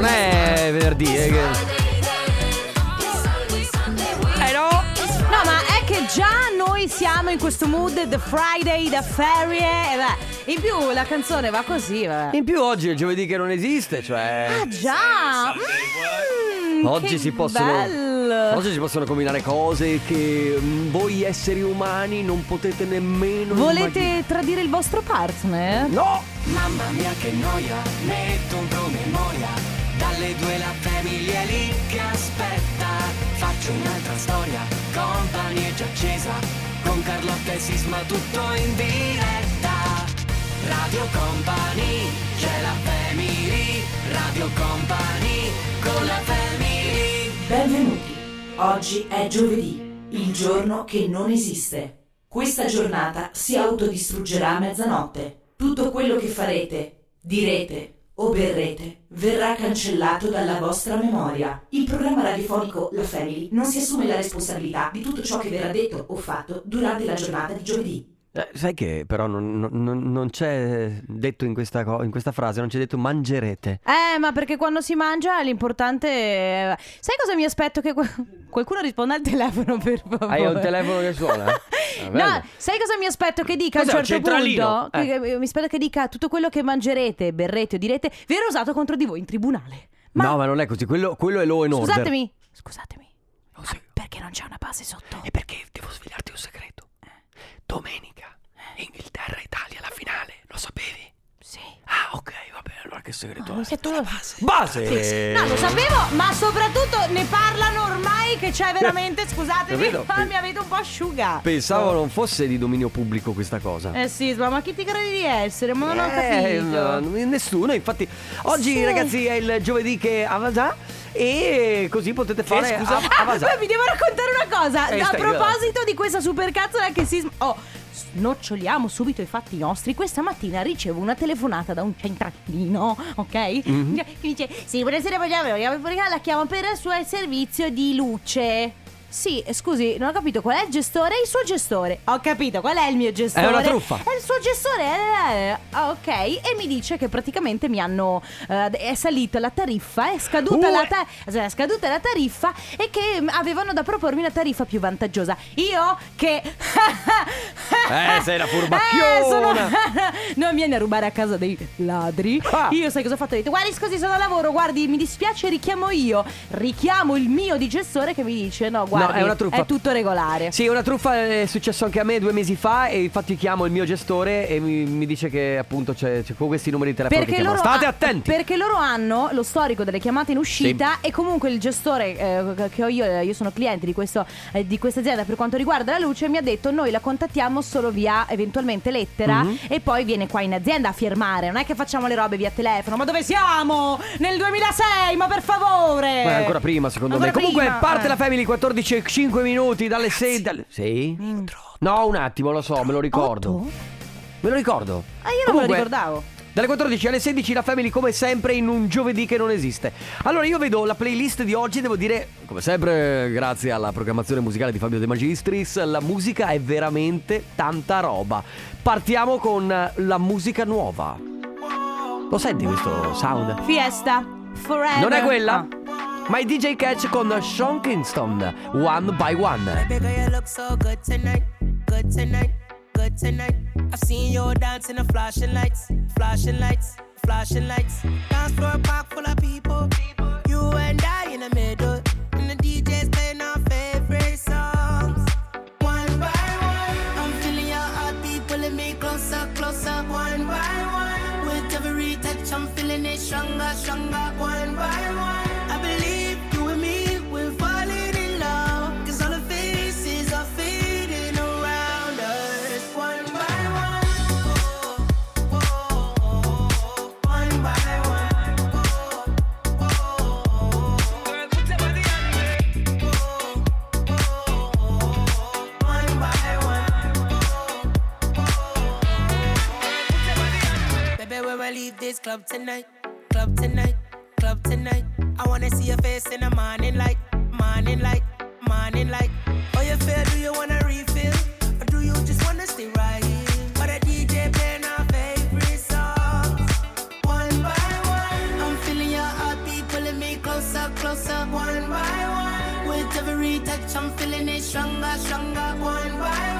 non è venerdì. È che... Eh no! No, ma è che già noi siamo in questo mood the Friday, the ferie. E beh, in più la canzone va così, vabbè. In più oggi è il giovedì che non esiste, cioè. Ah, già! Mm, Oggi che si possono. bello. Oggi si possono combinare cose che mm, voi esseri umani non potete nemmeno. Volete immaginare. tradire il vostro partner? No! Mamma mia che noia, metto un promemoria Dalle due la famiglia è lì che aspetta Faccio un'altra storia, company è già accesa Con Carlotta e Sisma tutto in diretta Radio Company, c'è la family Radio Company, con la family Benvenuti. Oggi è giovedì, il giorno che non esiste. Questa giornata si autodistruggerà a mezzanotte. Tutto quello che farete, direte o berrete verrà cancellato dalla vostra memoria. Il programma radiofonico La Family non si assume la responsabilità di tutto ciò che verrà detto o fatto durante la giornata di giovedì. Eh, sai che però non, non- non- c'è detto in questa, co- in questa frase, non c'è detto mangerete. Eh, ma perché quando si mangia l'importante è... Sai cosa mi aspetto che qual- qualcuno risponda al telefono per favore? Hai un telefono che suona? Ah, bello. No, sai cosa mi aspetto che dica Cos'è, a un un certo centralino? punto? Che- che- Mi aspetto che dica tutto quello che mangerete, berrete o direte verrà usato contro di voi in tribunale. Ma No, ma non è così, quello, quello è law and order. scusatemi, scusatemi. Oh, sì. Perché non c'è una base sotto? E perché devo svegliarti un segreto? Domenica, Inghilterra-Italia, la finale, lo sapevi? Sì. Ah, ok, va bene, allora che segreto Lo è? sapevo. Base! No, lo sapevo, ma soprattutto ne parlano ormai che c'è veramente, scusatemi, Capito? ma mi avete un po' asciugato. Pensavo non fosse di dominio pubblico questa cosa. Eh sì, ma ma chi ti credi di essere? Ma non ho Eh, capito. no, nessuno, infatti oggi Sì. ragazzi è il giovedì che avasa e così potete fare scusa? av- Ah, avasa. poi vi devo raccontare una cosa. Eh, a proposito di questa supercazzola che si. Oh, snoccioliamo subito i fatti nostri. Questa mattina ricevo una telefonata da un centralino, ok? Mhm. Che dice: Sì, buonasera, vogliamo, vogliamo la chiamo per il suo servizio di luce. Sì, eh, scusi, non ho capito qual è il gestore? Il suo gestore. Ho capito qual è il mio gestore. È una truffa. È il suo gestore. eh, eh, ok. E mi dice che praticamente mi hanno. eh, è salita la tariffa, è scaduta, Uh. la, ta- cioè, è scaduta la tariffa e che mm, avevano da propormi una tariffa più vantaggiosa. Io che. Eh, sei una furbacchiona. Eh, sono- non vieni a rubare a casa dei ladri. Ah. Io sai cosa ho fatto? Ho detto, guardi, scusi, sono a lavoro. Guardi, mi dispiace, richiamo io. Richiamo il mio di gestore che mi dice: No, guardi, è una truffa. è tutto regolare. Sì, una truffa è successo anche a me due mesi fa e infatti chiamo il mio gestore e mi, mi dice che appunto c'è, c'è con questi numeri di telefono che chiamano. State ha- attenti! Perché loro hanno lo storico delle chiamate in uscita e comunque il gestore eh, che ho io, eh, io sono cliente di, questo, eh, di questa azienda per quanto riguarda la luce, mi ha detto noi la contattiamo solo via eventualmente lettera Mhm. e poi viene qua in azienda a firmare. Non è che facciamo le robe via telefono. Ma dove siamo? Nel 2006, ma per favore! Ma ancora prima secondo Ancora me. Comunque prima, parte eh. la Family 14 e 5 minuti dalle 6 dalle... Sì? No, un attimo, lo so, me lo ricordo. Otto? Me lo ricordo. Ah, io non me lo Comunque, ricordavo. Dalle 14 alle 16 la Family come sempre in un giovedì che non esiste. Allora io vedo la playlist di oggi, devo dire, come sempre grazie alla programmazione musicale di Fabio De Magistris, la musica è veramente tanta roba. Partiamo con la musica nuova. Lo senti questo sound? Fiesta. Forever. Non è quella? Ah. È DJ Catch Sean Kingston, One by One. Good tonight. I've seen you dance in the flashing lights, flashing lights, flashing lights. Dance floor packed full of people, you and I in the Leave this club tonight, club tonight, club tonight. I wanna see your face in the morning light, morning light, morning light. Oh, you feel? Do you wanna refill, or do you just wanna stay right here? Or the DJ playing our favorite songs, one by one. I'm feeling your heartbeat pulling me closer, closer, one by one. With every touch, I'm feeling it stronger, stronger, one by one.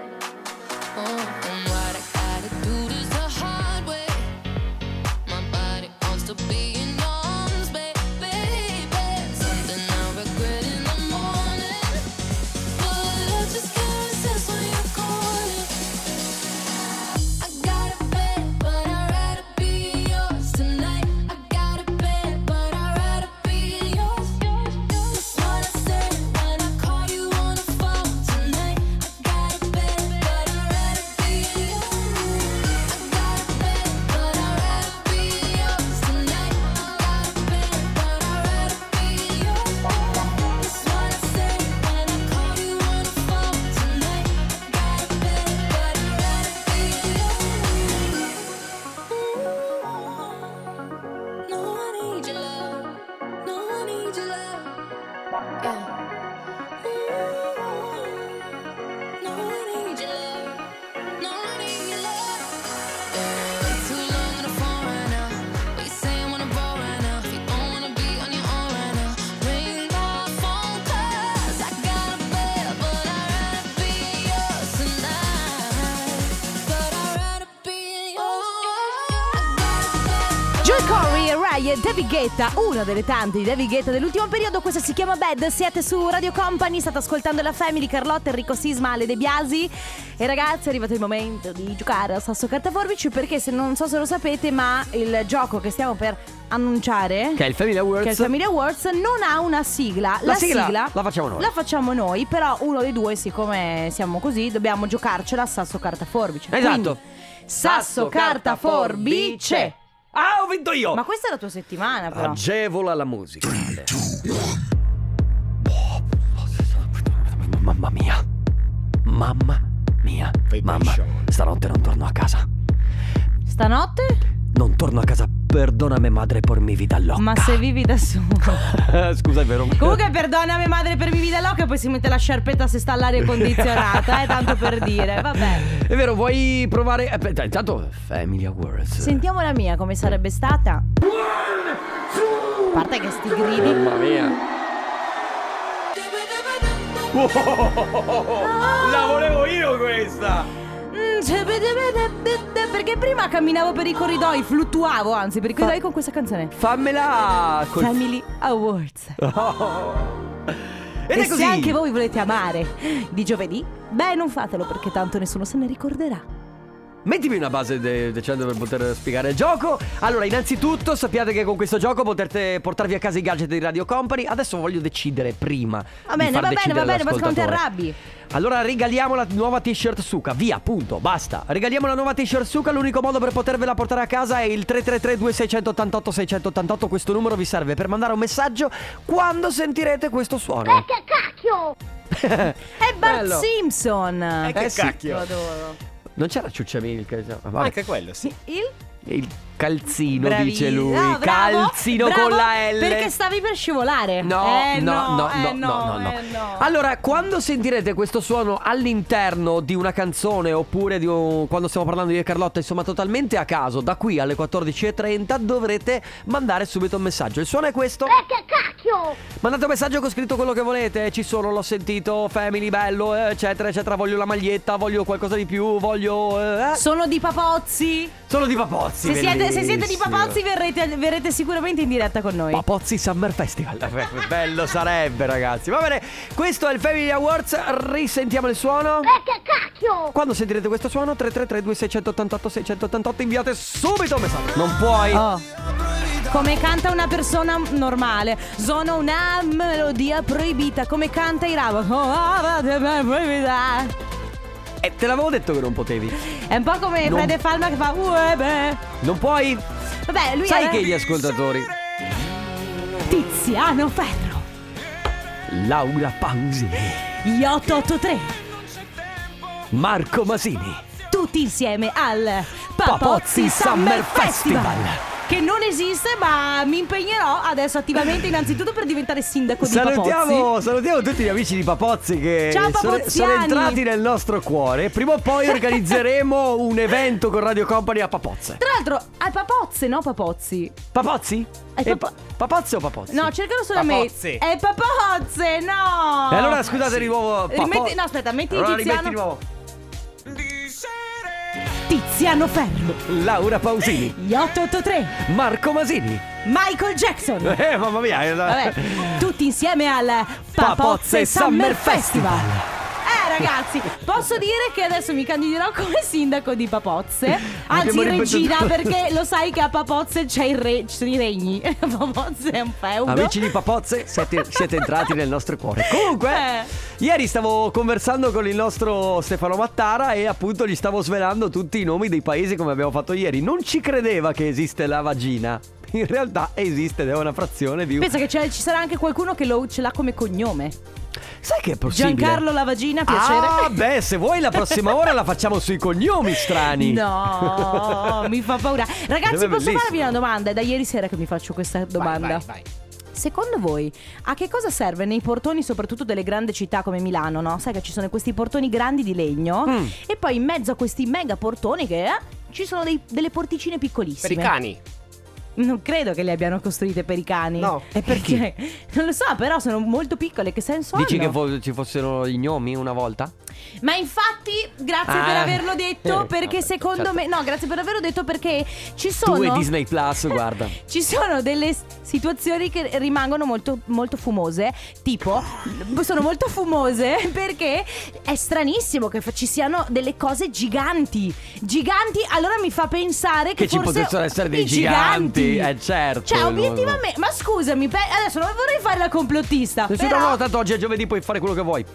David Guetta, una delle tante di David Guetta dell'ultimo periodo, questa si chiama Bad, siete su Radio Company, state ascoltando la Family, Carlotta, Enrico Sisma, Ale De Biasi e ragazzi è arrivato il momento di giocare a Sasso Carta Forbici perché se non so se lo sapete ma il gioco che stiamo per annunciare Che è il Family Awards. il Family Awards non ha una sigla. La sigla la facciamo noi. La facciamo noi, però uno dei due, siccome siamo così, dobbiamo giocarcela a Sasso Carta Forbice. Esatto. Quindi, sasso Carta Forbice. Ah, ho vinto io! Ma questa è la tua settimana, però. Agevola la musica. Mamma mia. Mamma mia. Mamma, stanotte non torno a casa. Stanotte? Non torno a casa. Perdonami madre por mi vida loca. Ma se vivi da solo. Scusa, è vero. Comunque, perdonami, madre, per vivi da loca e poi si mette la sciarpetta se sta all'aria condizionata, eh, tanto per dire. Vabbè. È vero, vuoi provare? Aspetta, intanto Family Awards. Sentiamo la mia, come sarebbe stata. A parte che sti gridi. Mamma mia. La volevo io questa. Perché prima camminavo per i corridoi, fluttuavo anzi per i corridoi con questa canzone. Fammela col Family Awards. Ed e se anche voi volete amare di giovedì, beh, non fatelo perché tanto nessuno se ne ricorderà. Mettimi una base de- decente per poter spiegare il gioco. Allora, innanzitutto sappiate che con questo gioco potrete portarvi a casa i gadget di Radio Company. Adesso voglio decidere prima. Va di bene, far va bene, decidere va bene, basta che non ti arrabbi. Allora regaliamo la nuova t-shirt Suka, via, punto, basta. Regaliamo la nuova t-shirt Suka, l'unico modo per potervela portare a casa è il 333 2688 688. Questo numero vi serve per mandare un messaggio quando sentirete questo suono. È Bart Bello. Simpson. Eh, che Eh sì. cacchio. Lo adoro. Non c'era Ciuccia Milk? Anche quello, sì. Il Il calzino, Bravi- dice lui. Ah, bravo, calzino bravo, con la L. Perché stavi per scivolare. No, Eh, no, no, eh, no, no, no, no. eh, no. Allora, quando sentirete questo suono all'interno di una canzone oppure di un- quando stiamo parlando di io e Carlotta, insomma, totalmente a caso, da qui alle 14.30 dovrete mandare subito un messaggio. Il suono è questo. Mandate un messaggio con scritto quello che volete. Ci sono, l'ho sentito, family, bello, eh, eccetera, eccetera. Voglio la maglietta, voglio qualcosa di più, voglio. eh, Sono di Papozzi. Sono di Papozzi. Se siete, se siete di. Papozzi verrete, verrete sicuramente in diretta con noi. Papozzi Summer Festival. Bello sarebbe, ragazzi. Va bene, questo è il Family Awards. Risentiamo il suono. Eh, che cacchio! Quando sentirete questo suono, 333 2688 688 inviate subito un messaggio. Non puoi. Oh. Come canta una persona normale. Sono una melodia proibita. Come canta i rabo. Oh, ah, proibita. Eh, te l'avevo detto che non potevi. È un po' come Non- Fede Falma che fa. "Ue, beh". Non puoi. Vabbè, lui Sai era che gli ascoltatori. Tiziano Ferro. Laura Pausi. Gli 883. Marco Masini. Tutti insieme al Papozzi Summer Festival. Che non esiste, ma mi impegnerò adesso attivamente innanzitutto per diventare sindaco di Papozzi. Salutiamo, salutiamo tutti gli amici di Papozzi che Ciao, sono, sono entrati nel nostro cuore. Prima o poi organizzeremo un evento con Radio Company a Papozze. Tra l'altro, a Papozze, no Papozzi. Papozzi? È Papa- pa- Papozzi o Papozzi? No, cercalo solamente. Papozzi. È Papozze, no. E allora scusate di nuovo. Papo- Rimetti- no, aspetta, metti allora Tiziano. rimetti di nuovo. Tiziano Ferro. Laura Pausini. Gli 883. Marco Masini. Michael Jackson. Eh, mamma mia. eh, Vabbè, tutti insieme al Papozze Papozze Summer Summer Festival. Festival. Eh ragazzi, posso dire che adesso mi candiderò come sindaco di Papozze Anzi ripetuto- regina perché lo sai che a Papozze c'è il re, ci sono i regni Papozze è un feudo Amici di Papozze, siete, siete entrati nel nostro cuore. Comunque, Eh. Ieri stavo conversando con il nostro Stefano Mattara e appunto gli stavo svelando tutti i nomi dei paesi come abbiamo fatto ieri. Non ci credeva che esiste la vagina. In realtà esiste ed è una frazione di. Pensa che c'è- ci sarà anche qualcuno che lo, ce l'ha come cognome Sai che è possibile? Giancarlo la vagina, piacere Ah, beh, se vuoi la prossima ora la facciamo sui cognomi strani. No, mi fa paura Ragazzi posso bellissimo. farvi una domanda? È da ieri sera che mi faccio questa domanda Vai, vai, vai. Secondo voi a che cosa serve nei portoni soprattutto delle grandi città come Milano, no? Sai che ci sono questi portoni grandi di legno Mm. e poi in mezzo a questi mega portoni che eh, ci sono dei- delle porticine piccolissime. Per i cani. Non credo che le abbiano costruite per i cani. No. E perché? Non lo so, però sono molto piccole, che senso Dici hanno? che fo- ci fossero i gnomi una volta? Ma infatti, grazie Ah. per averlo detto, Eh, perché no, secondo certo. me No, grazie per averlo detto perché ci sono Tu e Disney Plus, guarda. Ci sono delle situazioni che rimangono molto, molto fumose, tipo sono molto fumose perché è stranissimo che ci siano delle cose giganti. Giganti, allora mi fa pensare che, Che ci forse potessero essere dei i giganti, eh, certo. Cioè, obiettivamente, ma scusami, pe- adesso non vorrei fare la complottista. Nessuno però- no, tanto oggi è giovedì, puoi fare quello che vuoi.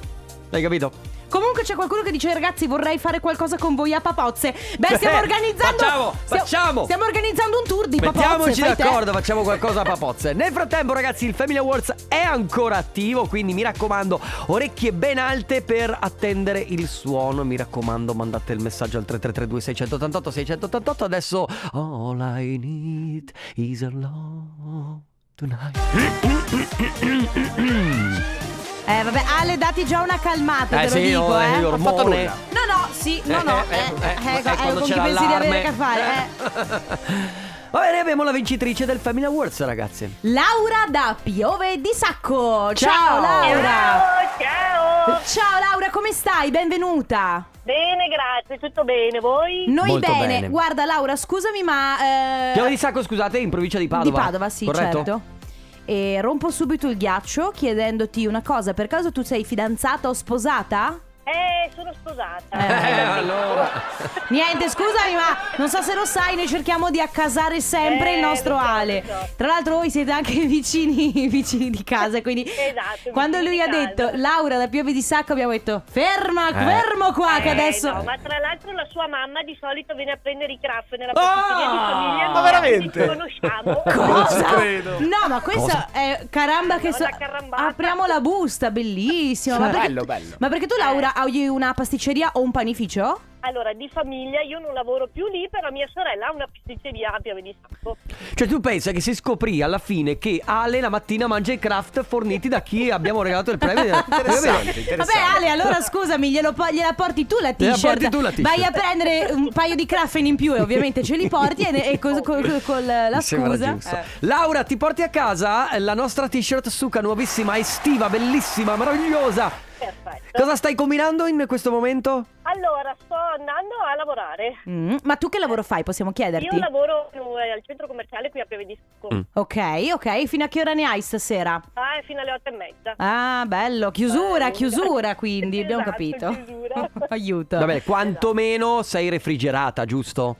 Hai capito? Comunque c'è qualcuno che dice ragazzi vorrei fare qualcosa con voi a Papozze Beh stiamo Eh, organizzando facciamo, stiamo- facciamo. Stiamo organizzando un tour di Papozze Mettiamoci fai te. d'accordo, facciamo qualcosa a papozze. Nel frattempo, ragazzi, il Family Awards è ancora attivo, quindi mi raccomando, orecchie ben alte per attendere il suono. Mi raccomando, mandate il messaggio al 3332 688 688. Adesso all I need is a love tonight. Eh vabbè Ale dati già una calmata Eh te lo sì, dico oh, eh eh, Ho fatto nulla. No no sì no no Eh, eh, eh, eh, eh, eh, con chi pensi di avere a che fare eh. Va bene, abbiamo la vincitrice del Family Awards, ragazzi. Laura da Piove di Sacco Ciao, Ciao. Laura Ciao, Ciao Laura come stai? Benvenuta bene, grazie, tutto bene, voi? Noi Molto bene. bene. Guarda Laura scusami ma eh, Piove di Sacco, scusate, in provincia di Padova. Di Padova, sì, corretto? certo. E rompo subito il ghiaccio chiedendoti una cosa. Per caso tu sei fidanzata o sposata? Eh, sono sposata. Eh, allora. Niente, scusami, ma non so se lo sai, noi cerchiamo di accasare sempre Eh, il nostro lo so, Ale. lo so. Tra l'altro voi siete anche vicini, vicini di casa, quindi Esatto, quando vicini lui ha di casa. detto Laura da Piove di Sacco abbiamo detto ferma, Eh. fermo qua che Eh, adesso no, ma tra l'altro la sua mamma di solito viene a prendere i craft nella Ah! pasticceria di famiglia Ma veramente? ci conosciamo. Cosa? credo. No, ma questa Cosa? è caramba che No, so- la carambata. Apriamo la busta, bellissima. Ma perché Bello, tu- bello. Ma perché tu Laura hai una pasticceria o un panificio? Allora, di famiglia io non lavoro più lì, però mia sorella ha una pasticceria a Piave di Sacco. Cioè tu pensa che si scoprì alla fine che Ale la mattina mangia i craft forniti da chi abbiamo regalato il premio Interessante, interessante. Vabbè Ale, allora scusami, glielo po- gliela porti tu la Gliela t-shirt. porti tu la t-shirt. Vai a prendere un paio di craffen in più e ovviamente ce li porti e, e co- co- co- con la scusa. Eh. Laura, ti porti a casa la nostra t-shirt Suka nuovissima, estiva, bellissima, meravigliosa. Perfetto. Cosa stai combinando in questo momento? Allora, sto andando a lavorare. Mm, Ma tu che lavoro fai? Possiamo chiederti? Io lavoro eh, al centro commerciale qui a Piave di Sacco. Mm. Ok, ok, fino a che ora ne hai stasera? Ah, è fino alle otto e mezza. Ah, bello, chiusura, Eh, chiusura quindi, abbiamo esatto, capito. chiusura. Aiuto. Vabbè, quantomeno sei refrigerata, giusto?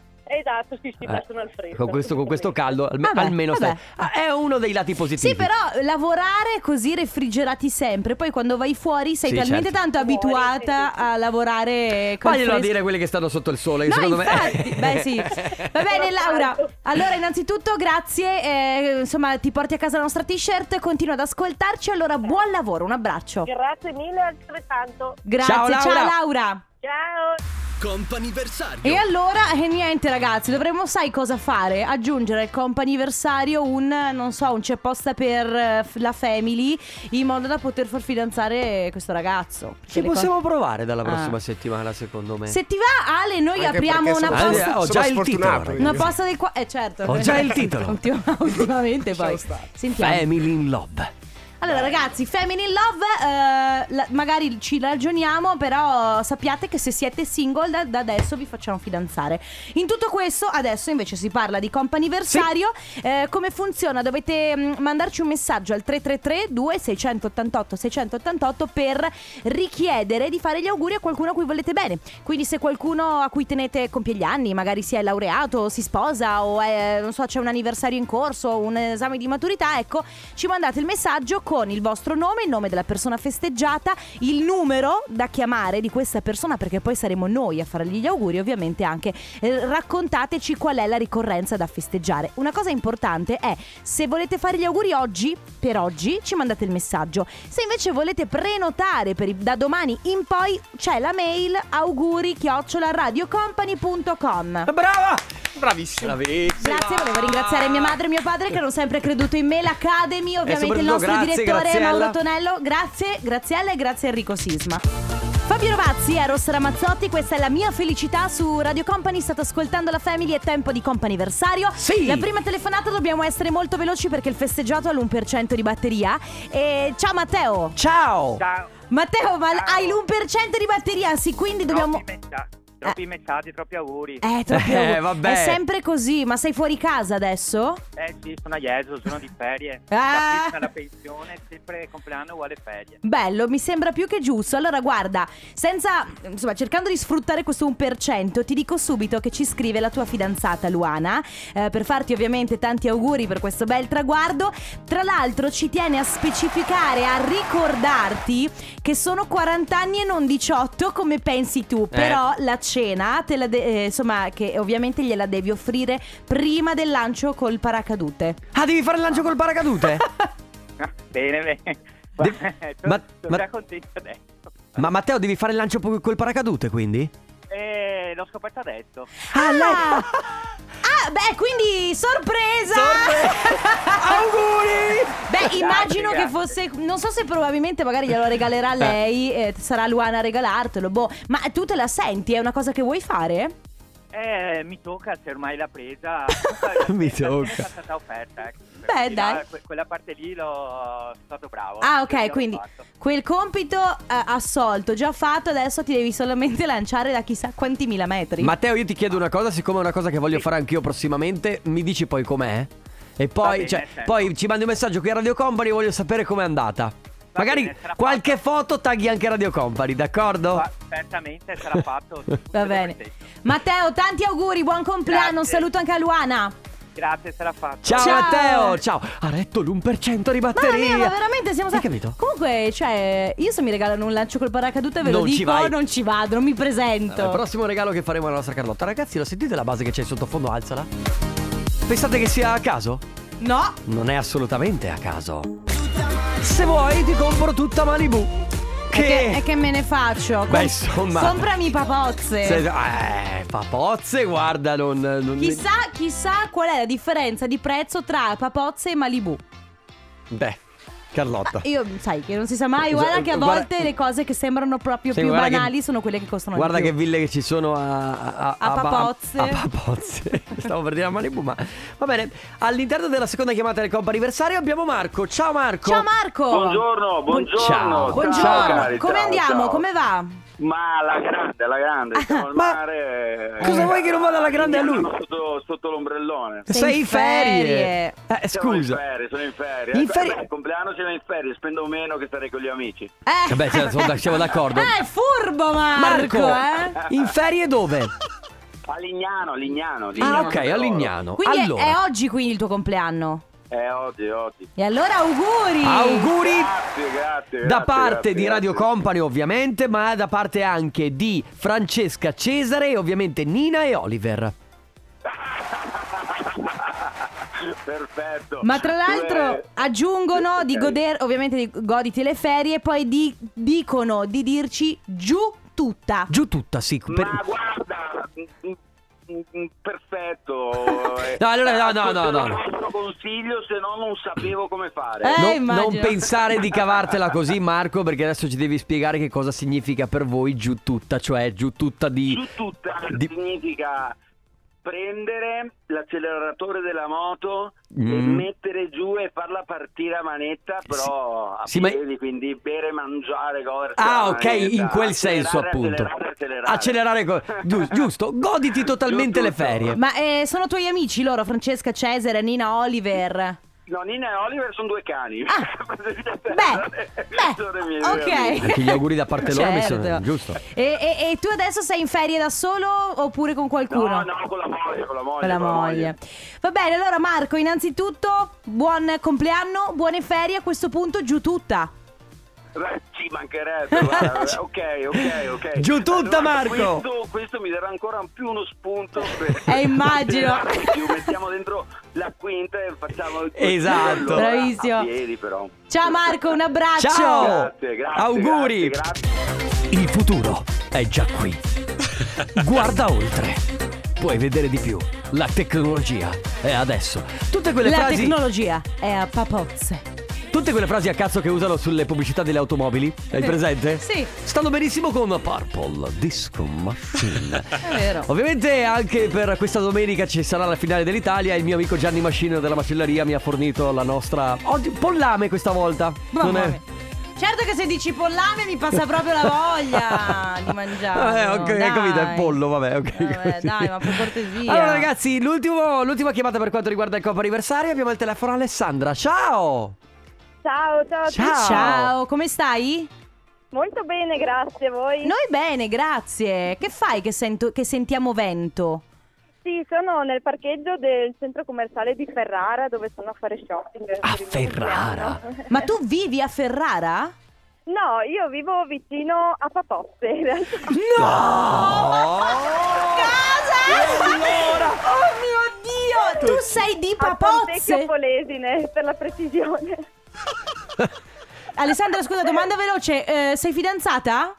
Esatto, sì, sì, Eh, ma sono al freddo. Con questo, con questo caldo, alme- Vabbè, almeno vabbè. stai- Ah, È uno dei lati positivi. Sì, però lavorare così refrigerati sempre. Poi quando vai fuori sei Sì, talmente certo. tanto Fuori, abituata sì, sì, sì. a lavorare con Faglielo a fresco. dire quelli che stanno sotto il sole, che No, secondo infatti, me. beh sì. Va bene Laura, allora innanzitutto grazie, eh, insomma ti porti a casa la nostra t-shirt, continua ad ascoltarci, allora buon lavoro, un abbraccio. Grazie mille altrettanto. Grazie, Ciao, Laura. ciao Laura. Ciao. Comp'anniversario. E allora, e niente ragazzi, dovremmo sai cosa fare? Aggiungere al comp'anniversario un, non so, un c'è posta per eh, f- la family in modo da poter far fidanzare questo ragazzo. Ci Che le possiamo provare dalla Ah. prossima settimana, secondo me. Se ti va Ale, noi Anche apriamo perché una sono- Ah, posta... ho già sono il titolo. Una posta del qua... Eh certo. Ho già il titolo. Ultima- ultimamente poi. Lasciamo stare. Sentiamo. Family in Love. Allora ragazzi, Family in Love, eh, la- magari ci ragioniamo, però sappiate che se siete single da, da adesso vi facciamo fidanzare. In tutto questo adesso invece si parla di comp'anniversario. Eh, come funziona? Dovete mm, mandarci un messaggio al 333 2688 688 per richiedere di fare gli auguri a qualcuno a cui volete bene. Quindi se qualcuno a cui tenete compie gli anni, magari si è laureato, si sposa o è, non so, c'è un anniversario in corso, un esame di maturità, ecco, ci mandate il messaggio con il vostro nome, il nome della persona festeggiata, il numero da chiamare di questa persona perché poi saremo noi a fargli gli auguri, ovviamente anche eh, raccontateci qual è la ricorrenza da festeggiare. Una cosa importante è se volete fare gli auguri oggi, per oggi, ci mandate il messaggio. Se invece volete prenotare per i- da domani in poi c'è la mail auguri chiocciola radiocompany.com. Brava! Bravissimo. Bravissima. Grazie, volevo ringraziare mia madre e mio padre che hanno sempre creduto in me, l'Academy, ovviamente il soprattutto nostro grazie, direttore. Mauro Tonello. Grazie, Graziella e grazie Enrico Sisma. Fabio Rovazzi, Eros Ramazzotti, questa è la mia felicità su Radio Company, state ascoltando la Family, è tempo di comp'anniversario. Sì. La prima telefonata dobbiamo essere molto veloci perché il festeggiato ha l'1% di batteria. E ciao Matteo! Ciao! Ciao. Matteo, ma Ciao. hai l'1% di batteria, sì, quindi dobbiamo... Troppi, messa- troppi messaggi, troppi auguri. Eh, troppi Eh, auguri. vabbè. È sempre così, ma sei fuori casa adesso? Eh sì, sono a Jesolo, sono di ferie. Ah. La la pensione, sempre compleanno uguale ferie. Bello, mi sembra più che giusto. Allora, guarda, senza insomma, cercando di sfruttare questo 1%, ti dico subito che ci scrive la tua fidanzata Luana eh, per farti ovviamente tanti auguri per questo bel traguardo. Tra l'altro, ci tiene a specificare, a ricordarti che sono 40 anni e non 18 come pensi tu, però la cena te la de- eh, insomma, che ovviamente gliela devi offrire prima del lancio col paracadute. Ah, devi fare il lancio col paracadute? Bene, bene. De- sono, ma- sono ma- già contento adesso. Ma Matteo, devi fare il lancio col paracadute, quindi? Eh, l'ho scoperto adesso. Ah, Ah, beh, quindi sorpresa! Auguri! Beh, Grazie, immagino che grazie. fosse. Non so se probabilmente magari glielo regalerà lei, eh, sarà Luana a regalartelo. Boh, ma tu te la senti? È una cosa che vuoi fare? Eh, mi tocca se ormai l'ha presa. Mi tocca. È stata offerta, ecco. Beh, dai. no, que- quella parte lì l'ho sono stato bravo. Ah, ok, quindi quel compito eh, assolto, già fatto, adesso ti devi solamente lanciare da chissà quanti mila metri. Matteo, io ti chiedo una cosa, siccome è una cosa che voglio fare anch'io prossimamente, mi dici poi com'è? E poi, bene, cioè, certo. poi ci mandi un messaggio qui a Radio Company, voglio sapere com'è andata. Va Magari bene, qualche foto tagli anche Radio Company, d'accordo? Ma certamente sarà fatto. Va bene. Matteo, tanti auguri, buon compleanno, un Grazie. saluto anche a Luana. Grazie, sarà fatto. Ciao, Ciao. Matteo, ciao. Ha retto l'1% di Mamma batteria. mia, ma veramente siamo Hai stati. capito? Comunque, cioè, io se mi regalano un lancio col paracadute ve lo Non ci dico, vai. non ci vado, non mi presento. Il prossimo regalo che faremo alla nostra Carlotta. Ragazzi, lo sentite la base che c'è in sottofondo? Alzala. Pensate che sia a caso? No. Non è assolutamente a caso. Se vuoi ti compro tutta Malibu. Che... che, e che me ne faccio? Beh, insomma. Comprami papozze. Se- eh, papozze, guarda, non... non- Chissà, chissà qual è la differenza di prezzo tra papozze e Malibu. Beh, Carlotta. Io, sai, che non si sa mai. Guarda che a Guarda- volte le cose che sembrano proprio Sì, più guarda che- banali sono quelle che costano Guarda di che più. ville che ci sono a, a, A Ba- Papozze. A, Papozze. Stavo per dire a Malibu, ma va bene. All'interno della seconda chiamata del compo anniversario abbiamo Marco. Ciao Marco. Ciao Marco. Buongiorno, buongiorno. Ciao. Buongiorno. Ciao, cari, Come ciao, andiamo? ciao. Come va? Ma la grande, alla grande, siamo al Ma- mare. Cosa vuoi che non vada alla grande a lui? Sotto, sotto l'ombrellone. Sei in ferie. Eh, Siamo in scusa. ferie, sono in ferie. In Eh, ferie- beh, il compleanno siamo in ferie, spendo meno che stare con gli amici. Eh. Vabbè, cioè, sono- siamo d'accordo. Eh, furbo Marco, Marco, eh. in ferie dove? A Lignano, a Lignano. Ah, Lignano ok, a. Lignano. Quindi è- allora, è oggi quindi il tuo compleanno. Eh, oggi, oggi. E allora auguri. auguri Grazie, grazie. da grazie, parte grazie, di Radio grazie. Company, ovviamente, ma da parte anche di Francesca Cesare e ovviamente Nina e Oliver. Perfetto. Ma tra l'altro Eh, aggiungono di godere, ovviamente di- goditi le ferie, poi di- dicono di dirci giù tutta. Giù tutta, sì. per- Ma guarda, mm, mm, mm, perfetto. Eh, No, allora, no, no, no, no. Il nostro consiglio, se no non sapevo come fare. Eh, No- immagino. non pensare di cavartela così, Marco, perché adesso ci devi spiegare che cosa significa per voi giù tutta, cioè giù tutta di. Su tutta di- significa prendere l'acceleratore della moto e Mm. mettere giù e farla partire a manetta, però a sì, ma- piedi, quindi bere, mangiare, godersi Ah, ok, manetta, in quel accelerare, senso, appunto. Accelerare, accelerare. Accelerare, co- giu- giusto, goditi totalmente le tutto. ferie. Ma eh, sono tuoi amici loro, Francesca Cesare, Nina Oliver? No, Nina e Oliver sono due cani. Ah, Beh, miei beh, amici. Anche gli auguri da parte loro mi sono- Certo. giusto. E, e- e tu adesso sei in ferie da solo oppure con qualcuno? No, no, con la moglie, con la moglie. Con la moglie. Va bene, allora Marco, innanzitutto buon compleanno, buone ferie, a questo punto giù tutta. Ci mancherebbe, guarda. ok, ok, ok. Giù tutta, Marco! Questo, questo mi darà ancora più uno spunto. Per Eh, immagino. più. Mettiamo dentro la quinta e facciamo il Esatto. allora, Bravissimo. Piedi, però. Ciao Marco, un abbraccio. Ciao. Grazie, grazie. Auguri. Grazie, grazie. Il futuro è già qui. Guarda oltre. Puoi vedere di più. La tecnologia è adesso. Tutte quelle La frasi. tecnologia è a papozze. Tutte quelle frasi a cazzo che usano sulle pubblicità delle automobili. Hai presente? Sì. Stanno benissimo con Purple Disco Machine. È vero. Ovviamente anche per questa domenica ci sarà la finale dell'Italia il mio amico Gianni Machine della macelleria mi ha fornito la nostra oggi pollame questa volta. Mamma Non è. Certo che se dici pollame mi passa proprio la voglia di mangiare. Eh, ok, hai capito, è pollo, vabbè, ok. Vabbè, dai, ma per cortesia. Allora, ragazzi, l'ultima chiamata per quanto riguarda il Coppa Anniversario. Abbiamo il telefono Alessandra. Ciao! Ciao, ciao. Ciao. Ciao, come stai? Molto bene, grazie a voi. Noi bene, grazie. Che fai che, sento- che sentiamo vento? Sì, sono nel parcheggio del centro commerciale di Ferrara dove sono a fare shopping. A Ferrara? Ma tu vivi a Ferrara? No, io vivo vicino a Papozze in realtà. No! Casa! allora? Oh mio Dio! Tu sei di A Pontecchio Papozze? Polesine, per la precisione. Alessandra, scusa, domanda veloce. eh, sei fidanzata?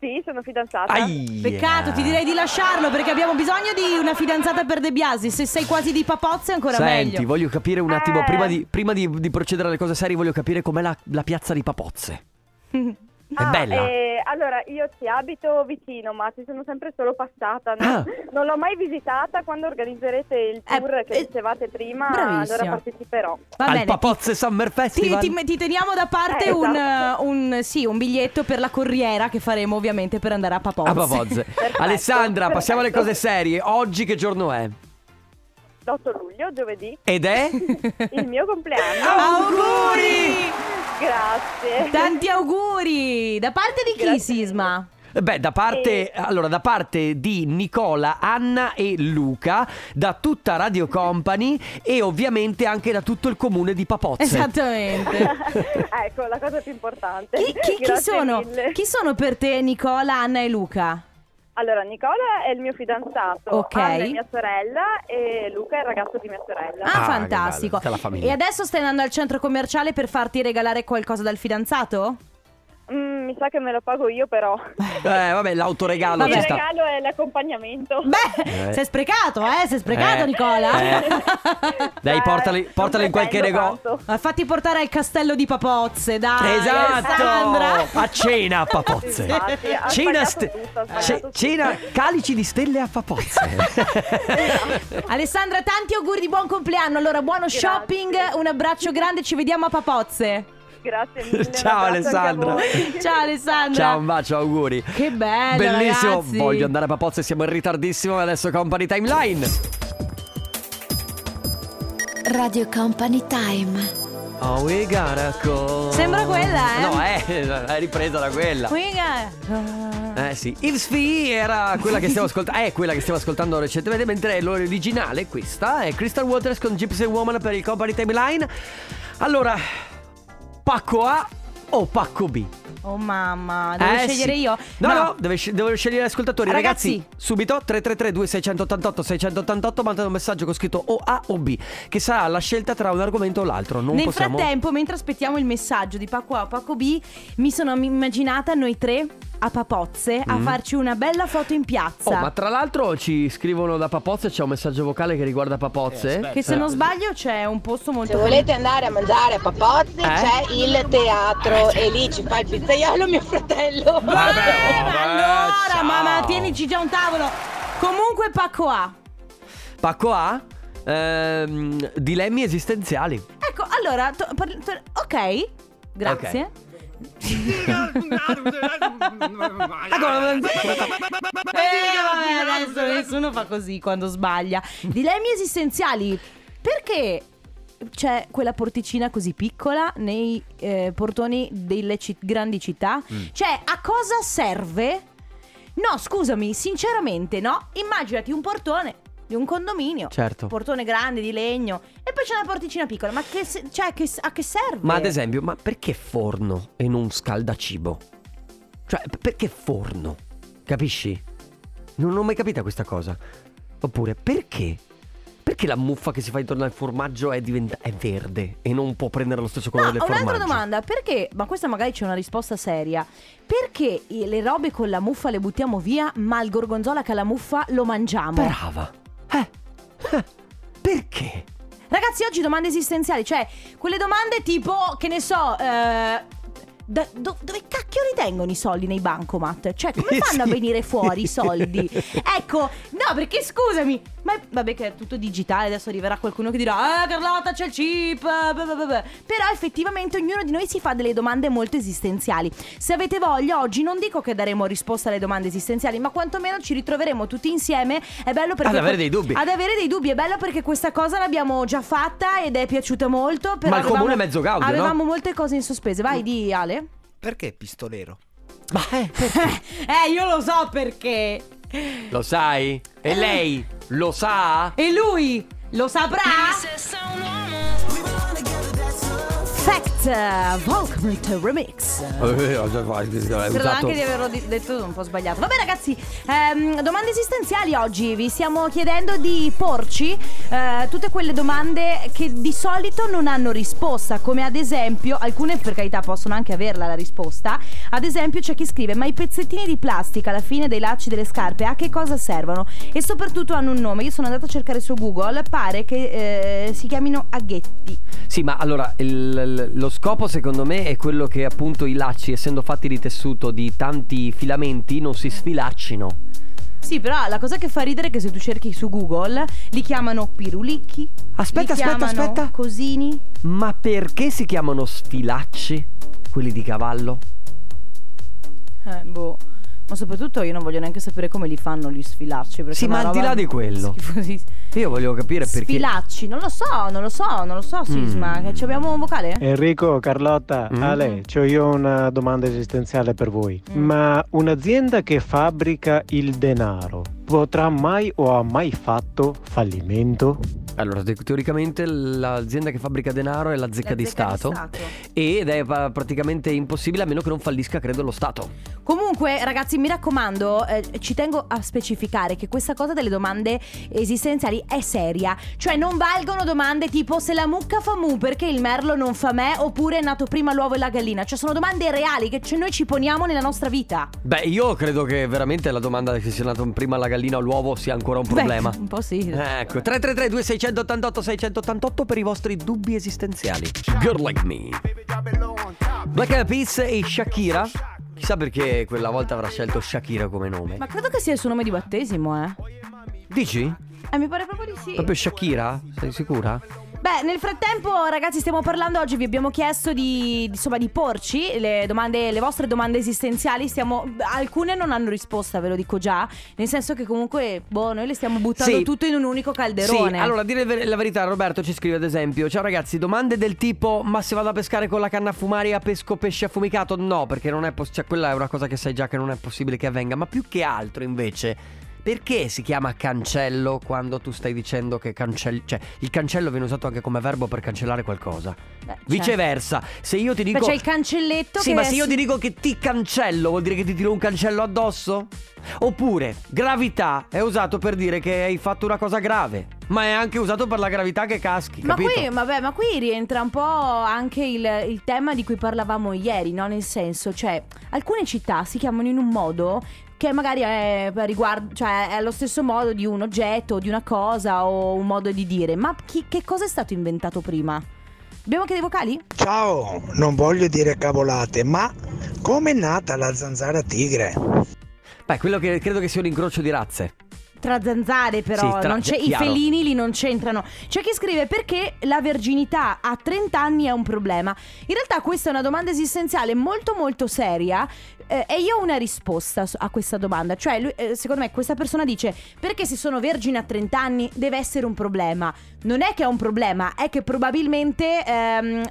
Sì, sono fidanzata. Ai, Peccato, ti direi di lasciarlo perché abbiamo bisogno di una fidanzata per De Biasi. Se sei quasi di Papozze, ancora Senti, meglio. voglio capire un attimo, Eh. prima, di, prima di- di procedere alle cose serie, voglio capire com'è la, la piazza di Papozze. È Ah, bella? eh, allora, io ci abito vicino, ma ci sono sempre solo passata. No? Ah. Non l'ho mai visitata. Quando organizzerete il tour Eh, che eh, dicevate prima, bravissima. allora parteciperò. Va Al bene. Papozze Summer Ti, Festival? ti- ti teniamo da parte Eh, un, esatto. eh, un- sì, un biglietto per la corriera che faremo ovviamente per andare a Papozze. A Papozze. Perfetto, Alessandra, passiamo alle cose serie. Oggi che giorno è? L'8 luglio, giovedì, Ed è? il mio compleanno. Auguri! Grazie. Tanti auguri! Da parte di chi, Grazie Sisma? Beh, da parte, allora, da parte di Nicola, Anna e Luca, da tutta Radio Company e ovviamente anche da tutto il comune di Papozze. Esattamente. ecco, la cosa più importante. Chi, chi- chi sono, chi sono per te Nicola, Anna e Luca? Allora, Nicola è il mio fidanzato, Ok. Anna è mia sorella e Luca è il ragazzo di mia sorella. Ah, Ah, fantastico. E adesso stai andando al centro commerciale per farti regalare qualcosa dal fidanzato? Mm, mi sa che me lo pago io però. Eh, vabbè, l'autoregalo Il ci sta. regalo è l'accompagnamento. Beh, Eh. sei sprecato, eh? Sei sprecato, Eh, Nicola. eh. Dai, portali, portali in qualche negozio. Fatti portare al castello di Papozze, dai. Esatto! Alessandra. A cena a Papozze. Infatti, ha Cena, ste- tutto, cena calici di stelle a Papozze. Alessandra, tanti auguri di buon compleanno. Allora, buono Grazie. shopping. Un abbraccio grande, ci vediamo a Papozze. Grazie mille. Ciao, Alessandra. Ciao Alessandra. Ciao, un bacio, auguri. Che bello, Bellissimo. ragazzi. Voglio andare a Papozze, siamo in ritardissimo. Adesso Company Timeline. Radio Company Time. Oh, we gotta go. Sembra quella, eh? No, eh, è ripresa da quella. Quiga. Eh sì, Yves V era quella che stiamo ascoltando, è quella che stiamo ascoltando recentemente, mentre l'originale, questa, è Crystal Waters con Gypsy Woman per il Company Timeline. Allora, pacco A o pacco B? Oh mamma, devo Eh, scegliere sì. io? No, no, deve sce- devo scegliere gli ascoltatori. Ragazzi, Ragazzi. subito 333 2688 688 mandate un messaggio con scritto o A o B, che sarà la scelta tra un argomento o l'altro. Non Nel possiamo frattempo, mentre aspettiamo il messaggio di Paco A o Paco B, mi sono immaginata noi tre a Papozze a farci una bella foto in piazza. Mm. Oh, ma tra l'altro ci scrivono da Papozze, c'è un messaggio vocale che riguarda Papozze. Che se non sbaglio c'è un posto molto Se volete andare a mangiare a Papozzi Eh? c'è il teatro e lì ci fa il pizzaiolo mio fratello. allora, mamma, tienici già un tavolo. Comunque Paco A. Pacco A, ehm, dilemmi esistenziali. Ecco, allora, to- par- to- ok, grazie. Eh, adesso nessuno fa così quando sbaglia. Dilemmi esistenziali. Perché c'è quella porticina così piccola nei eh, portoni delle ci- grandi città? Cioè, a cosa serve? No, scusami, sinceramente, no? Immaginati un portone di un condominio. Certo. Portone grande di legno. E poi c'è una porticina piccola. Ma che, se- cioè, che- a che serve? Ma ad esempio, ma perché forno e non scaldacibo? Cioè, perché forno? Capisci? Non ho mai capito questa cosa. Oppure, perché? Perché la muffa che si fa intorno al formaggio è, diventa- è verde e non può prendere lo stesso No, colore del un'altra formaggio? domanda, perché, ma questa magari c'è una risposta seria, perché i- le robe con la muffa le buttiamo via, ma il gorgonzola che ha la muffa lo mangiamo? Brava. Ragazzi, oggi domande esistenziali, cioè quelle domande tipo, che ne so, eh, da- do- dove cacchio ritengono i soldi nei bancomat? Cioè, come fanno a venire fuori i soldi? ecco, no, perché scusami, ma vabbè che è tutto digitale, adesso arriverà qualcuno che dirà, ah Carlotta c'è il chip, eh, beh, beh, beh, beh." però effettivamente ognuno di noi si fa delle domande molto esistenziali. Se avete voglia, oggi non dico che daremo risposta alle domande esistenziali, ma quantomeno ci ritroveremo tutti insieme. È bello perché... Ad avere dei dubbi. Ad avere dei dubbi, è bello perché questa cosa l'abbiamo già fatta ed è piaciuta molto. Però Ma il comune è mezzo gaudio, no? Avevamo molte cose in sospese. Vai, di Ale. Perché pistolero? Ma eh, Eh, io lo so perché. Lo sai? E lei lo sa? E lui lo saprà? Fact uh, Volcamite Remix. Eh, Credo anche di averlo di- detto un po' sbagliato. Vabbè, ragazzi, ehm, domande esistenziali oggi. Vi stiamo chiedendo di porci eh, tutte quelle domande che di solito non hanno risposta. Come ad esempio, alcune per carità possono anche averla la risposta. Ad esempio, c'è chi scrive: Ma i pezzettini di plastica alla fine dei lacci delle scarpe a che cosa servono? E soprattutto hanno un nome. Io sono andata a cercare su Google. Pare che eh, si chiamino aghetti. Sì, ma allora il- lo scopo secondo me è quello che appunto i lacci, essendo fatti di tessuto di tanti filamenti, non si sfilaccino. Sì, però la cosa che fa ridere è che se tu cerchi su Google li chiamano pirulicchi. Aspetta, aspetta, aspetta. Cosini. Ma perché si chiamano sfilacci? Quelli di cavallo? Eh, boh. Ma soprattutto io non voglio neanche sapere come li fanno gli sfilacci. perché Sì, ma al di là di quello. schifosissima. Io voglio capire perché. Sfilacci, non lo so, non lo so, non lo so, Sisma. Mm. Che ci abbiamo un vocale? Enrico, Carlotta, Mm. Ale, ho io una domanda esistenziale per voi. Mm. Ma un'azienda che fabbrica il denaro potrà mai o ha mai fatto fallimento? Allora, te- teoricamente l'azienda che fabbrica denaro è la zecca, La di, zecca di Stato, Stato. ed è praticamente impossibile a meno che non fallisca, credo, lo Stato. Comunque, ragazzi, mi raccomando, eh, ci tengo a specificare che questa cosa delle domande esistenziali è seria. Cioè, non valgono domande tipo se la mucca fa mu perché il merlo non fa me, oppure è nato prima l'uovo e la gallina. Cioè, sono domande reali che noi ci poniamo nella nostra vita. Beh, io credo che veramente la domanda che sia nato prima la gallina o l'uovo sia ancora un problema. Beh, un po' sì. Ecco, 333 2688 688 per i vostri dubbi esistenziali. Girl like me. Black Eyed Peas e Shakira. Chissà perché quella volta avrà scelto Shakira come nome. Ma credo che sia il suo nome di battesimo, eh. Dici? Eh, mi pare proprio di sì. Proprio Shakira? Sei sicura? Beh, nel frattempo, ragazzi, stiamo parlando oggi. Vi abbiamo chiesto di, insomma, di porci le domande, le vostre domande esistenziali. Stiamo, alcune non hanno risposta, ve lo dico già. Nel senso che, comunque, boh, noi le stiamo buttando Sì. tutto in un unico calderone. Sì, allora a dire ver- la verità, Roberto ci scrive ad esempio: Ciao ragazzi, domande del tipo: Ma se vado a pescare con la canna a fumare pesco pesce affumicato? No, perché non è poss- cioè, quella è una cosa che sai già che non è possibile che avvenga. Ma più che altro, invece. Perché si chiama cancello quando tu stai dicendo che cancelli. Cioè, il cancello viene usato anche come verbo per cancellare qualcosa. Beh, Viceversa, se io ti Beh, dico. c'è il cancelletto Sì, che ma è- se io ti dico che ti cancello, vuol dire che ti tiro un cancello addosso? Oppure, gravità è usato per dire che hai fatto una cosa grave, ma è anche usato per la gravità che caschi, Ma capito? qui, vabbè, ma qui rientra un po' anche il, il tema di cui parlavamo ieri, no? Nel senso, cioè, alcune città si chiamano in un modo che magari è, riguardo, cioè, è allo stesso modo di un oggetto, di una cosa o un modo di dire. Ma chi- che cosa è stato inventato prima? Abbiamo anche dei vocali? Ciao, non voglio dire cavolate, ma com'è nata la zanzara tigre? Beh, quello che credo che sia un incrocio di razze. Tra zanzare però, Sì, tra- non c'è- i chiaro. felini lì non c'entrano. C'è chi scrive perché la verginità a 30 anni è un problema. In realtà questa è una domanda esistenziale molto molto seria eh, e io ho una risposta su- a questa domanda. Cioè, lui- eh, secondo me questa persona dice perché se sono vergine a 30 anni deve essere un problema. Non è che è un problema, è che probabilmente... ehm,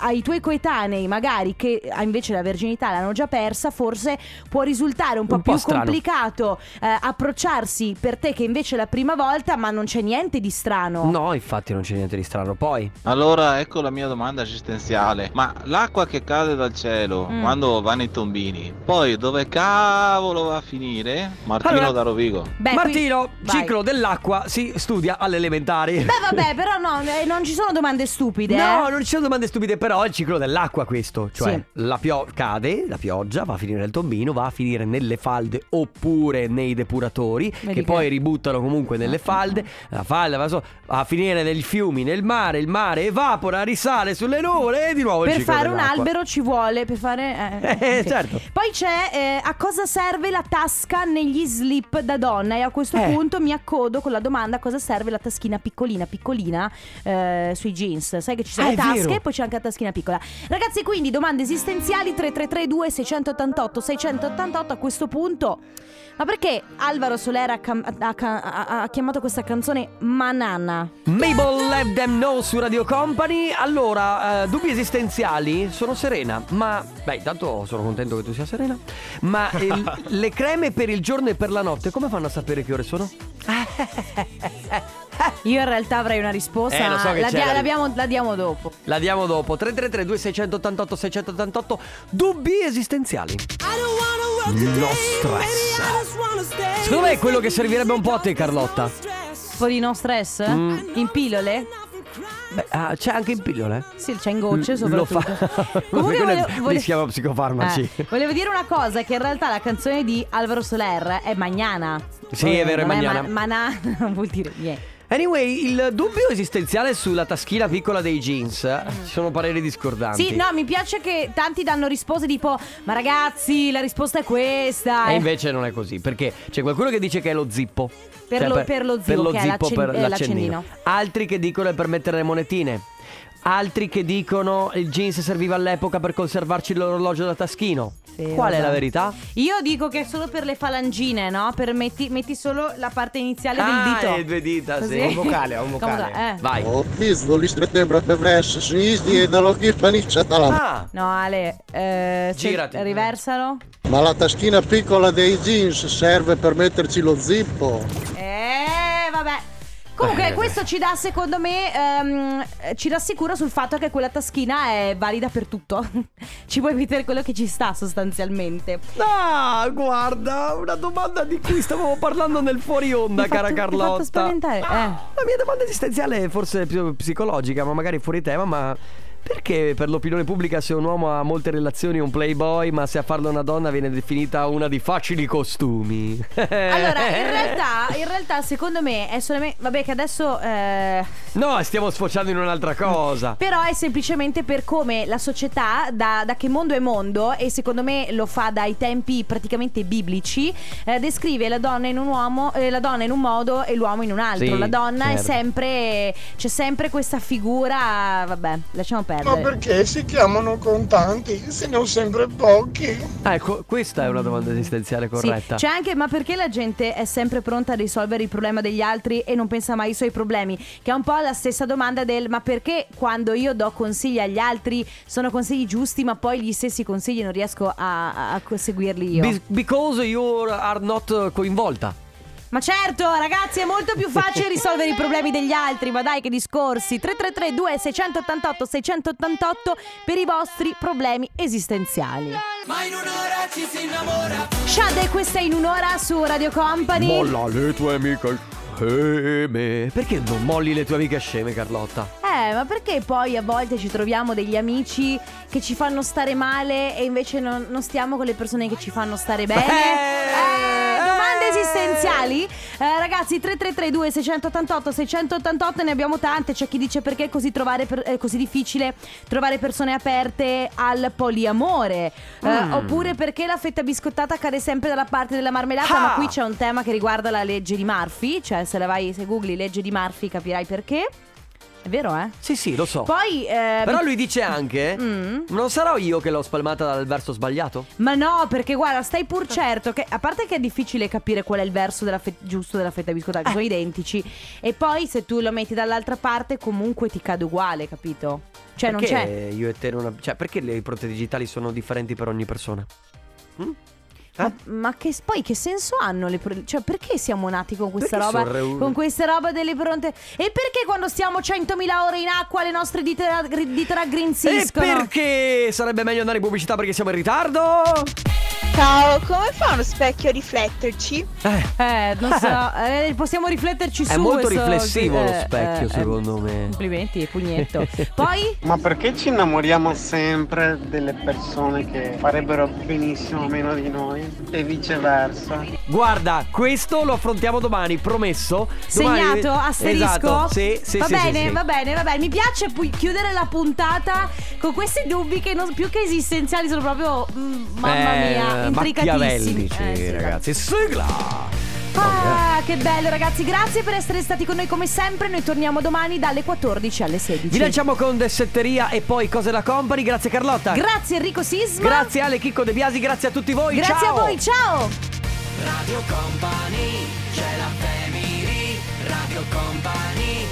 ai tuoi coetanei, magari che ah, invece la verginità l'hanno già persa, forse può risultare un po' Un po' più strano. complicato eh, approcciarsi per te che invece è la prima volta, ma non c'è niente di strano. No, infatti non c'è niente di strano. Poi, Allora ecco la mia domanda esistenziale. Ma l'acqua che cade dal cielo Mm. quando vanno i tombini, poi dove cavolo va a finire? Martino Allora- da Rovigo. Beh, Martino, qui- vai. ciclo dell'acqua si studia alle elementari. Beh, vabbè, però no, eh, non ci sono domande stupide. No, eh. non ci sono domande stupide, però è il ciclo dell'acqua questo. Cioè, Sì. la pio- cade, la pioggia va a finire nel tombino, va a finire nelle falde oppure nei depuratori, Vedi che che- poi ributtano comunque nelle falde. La falda va, so- va a finire nei fiumi, nel mare, il mare evapora, risale sulle nuvole e di nuovo Per fare un dell'acqua. albero ci vuole, per fare... eh, Eh, sì. certo. Poi c'è eh, a cosa serve la tasca negli slip da donna e a questo Eh. punto mi accodo con la domanda a cosa serve la taschina piccolina piccolina eh, sui jeans. Sai che ci sono Ah, le tasche vero. e poi c'è anche la taschina piccola. Ragazzi, quindi domande esistenziali 3332 688 688 a questo punto. Ma perché Alvaro Soler ha, cam- ha- ha- ha chiamato questa canzone Manana? Mabel Let Them Know su Radio Company. Allora, eh, dubbi esistenziali, sono serena, ma beh, intanto sono contento che tu sia serena. Ma il- le creme per il giorno e per la notte, come fanno a sapere che ore sono? Io in realtà avrei una risposta, Eh, lo so che la, c'è dia- la- l'abbiamo- la diamo dopo. La diamo dopo. 333 2688 688 dubbi esistenziali. No stress. Secondo me è quello che servirebbe un po' a te, Carlotta. Un po' di no stress? Mm. In pillole? Beh, ah, c'è anche in pillole? Sì, c'è in gocce Lo soprattutto. fa. Comunque Quello volevo- è- li si chiama psicofarmaci. Eh, volevo dire una cosa, che in realtà la canzone di Alvaro Soler è Magnana. Sì, è vero, è non Magnana. ma- Manà non vuol dire niente. Anyway, il dubbio esistenziale sulla taschina piccola dei jeans. Ci sono pareri discordanti. Sì, no, mi piace che tanti danno risposte tipo Ma ragazzi, la risposta è questa. E eh. invece non è così, perché c'è qualcuno che dice che è lo zippo. Per Cioè, lo- per lo per zippo, che è zippo, per eh, l'accendino. l'accendino. Altri che dicono è per mettere le monetine. Altri che dicono il jeans serviva all'epoca per conservarci l'orologio da taschino. Sì, Qual è vabbè. la verità? Io dico che è solo per le falangine, no? Per metti, metti solo la parte iniziale Ah, del dito. le due dita, Così. sì. Un vocale, un vocale. Eh. Vai. E Ah, No, Ale, eh, Girati. riversalo. Ma la taschina piccola dei jeans serve per metterci lo zippo. Eh. Comunque, Eh, questo ci dà, secondo me, ehm, ci rassicura sul fatto che quella taschina è valida per tutto. ci puoi mettere quello che ci sta, sostanzialmente. Ah, guarda, una domanda di cui stavamo parlando nel fuori onda, Mi cara fatto- mi Carlotta. fatto spaventare. Eh. La mia domanda esistenziale è forse più psicologica, ma magari fuori tema, ma perché per l'opinione pubblica se un uomo ha molte relazioni è un playboy, ma se a farlo una donna viene definita una di facili costumi? Allora, in realtà, in realtà, secondo me è solamente. Vabbè, che adesso. eh, No, stiamo sfociando in un'altra cosa. Però è semplicemente per come la società, da, da che mondo è mondo, e secondo me lo fa dai tempi praticamente biblici, eh, descrive la donna in un uomo, eh, la donna in un modo e l'uomo in un altro. Sì, la donna è certo. sempre. c'è sempre questa figura. Vabbè, lasciamo Ma perdere. perché si chiamano contanti se ne ho sempre pochi? Ecco, questa è una domanda esistenziale Sì, corretta. c'è anche, ma perché la gente è sempre pronta a risolvere il problema degli altri e non pensa mai ai suoi problemi? Che è un po' la stessa domanda del ma perché quando io do consigli agli altri sono consigli giusti, ma poi gli stessi consigli non riesco a, a- a seguirli io? Be- because you are not coinvolta. Ma certo, ragazzi, è molto più facile risolvere i problemi degli altri, ma dai che discorsi. 333 2688 688 per i vostri problemi esistenziali. Ma in un'ora ci si innamora. Shade, questa è in un'ora su Radio Company. Molla le tue amiche sceme. Perché non molli le tue amiche sceme, Carlotta? Eh, ma perché poi a volte ci troviamo degli amici che ci fanno stare male e invece non, non stiamo con le persone che ci fanno stare bene? Eh, domande esistenziali? Eh, ragazzi, 3332 688 688 ne abbiamo tante. C'è chi dice perché è così, trovare per- è così difficile trovare persone aperte al poliamore. Eh, Mm. Oppure perché la fetta biscottata cade sempre dalla parte della marmellata. Ah! Ma qui c'è un tema che riguarda la legge di Murphy. Cioè, se la vai, se googli legge di Murphy capirai perché. È vero, eh? Sì, sì, lo so. Poi. eh, Però lui dice anche: Mm. Non sarò io che l'ho spalmata dal verso sbagliato? Ma no, perché guarda, stai pur certo che a parte che è difficile capire qual è il verso della fe- giusto della fetta biscottata, che sono identici. E poi se tu lo metti dall'altra parte, comunque ti cade uguale, capito? Cioè, non perché c'è. io e te non ab- Cioè, perché le impronte digitali sono differenti per ogni persona? Ma, ma che poi che senso hanno le pro- Cioè, perché siamo nati con questa Perché roba? sono reu- Con questa roba delle pronte. E perché quando stiamo 100.000 ore in acqua le nostre dita, dita E raggrinziscono? perché sarebbe meglio andare in pubblicità perché siamo in ritardo? Ciao, come fa uno specchio a rifletterci? Eh, non so, eh, possiamo rifletterci su È molto questo- riflessivo lo eh, specchio, eh, secondo me. Complimenti, pugnetto. Poi? Ma perché ci innamoriamo sempre delle persone che farebbero benissimo meno di noi e viceversa? Guarda, questo lo affrontiamo domani, promesso. Domani- Segnato, asterisco. Esatto, sì, sì, va sì, bene, sì, sì. va bene, va bene. Mi piace pu- chiudere la puntata con questi dubbi che non- più che esistenziali sono proprio, mm, mamma Eh, mia, intricatissimi. Machiavellici, Eh, sì, ragazzi. Sigla! Ah, che bello ragazzi, grazie per essere stati con noi come sempre. Noi torniamo domani dalle 14 alle 16. Vi lasciamo con Dessetteria e poi Cose da Company. Grazie Carlotta. Grazie Enrico Sisma. Grazie Ale Chicco De Biasi, grazie a tutti voi. Grazie ciao. a voi, ciao. Radio Company, c'è la family. Radio Company.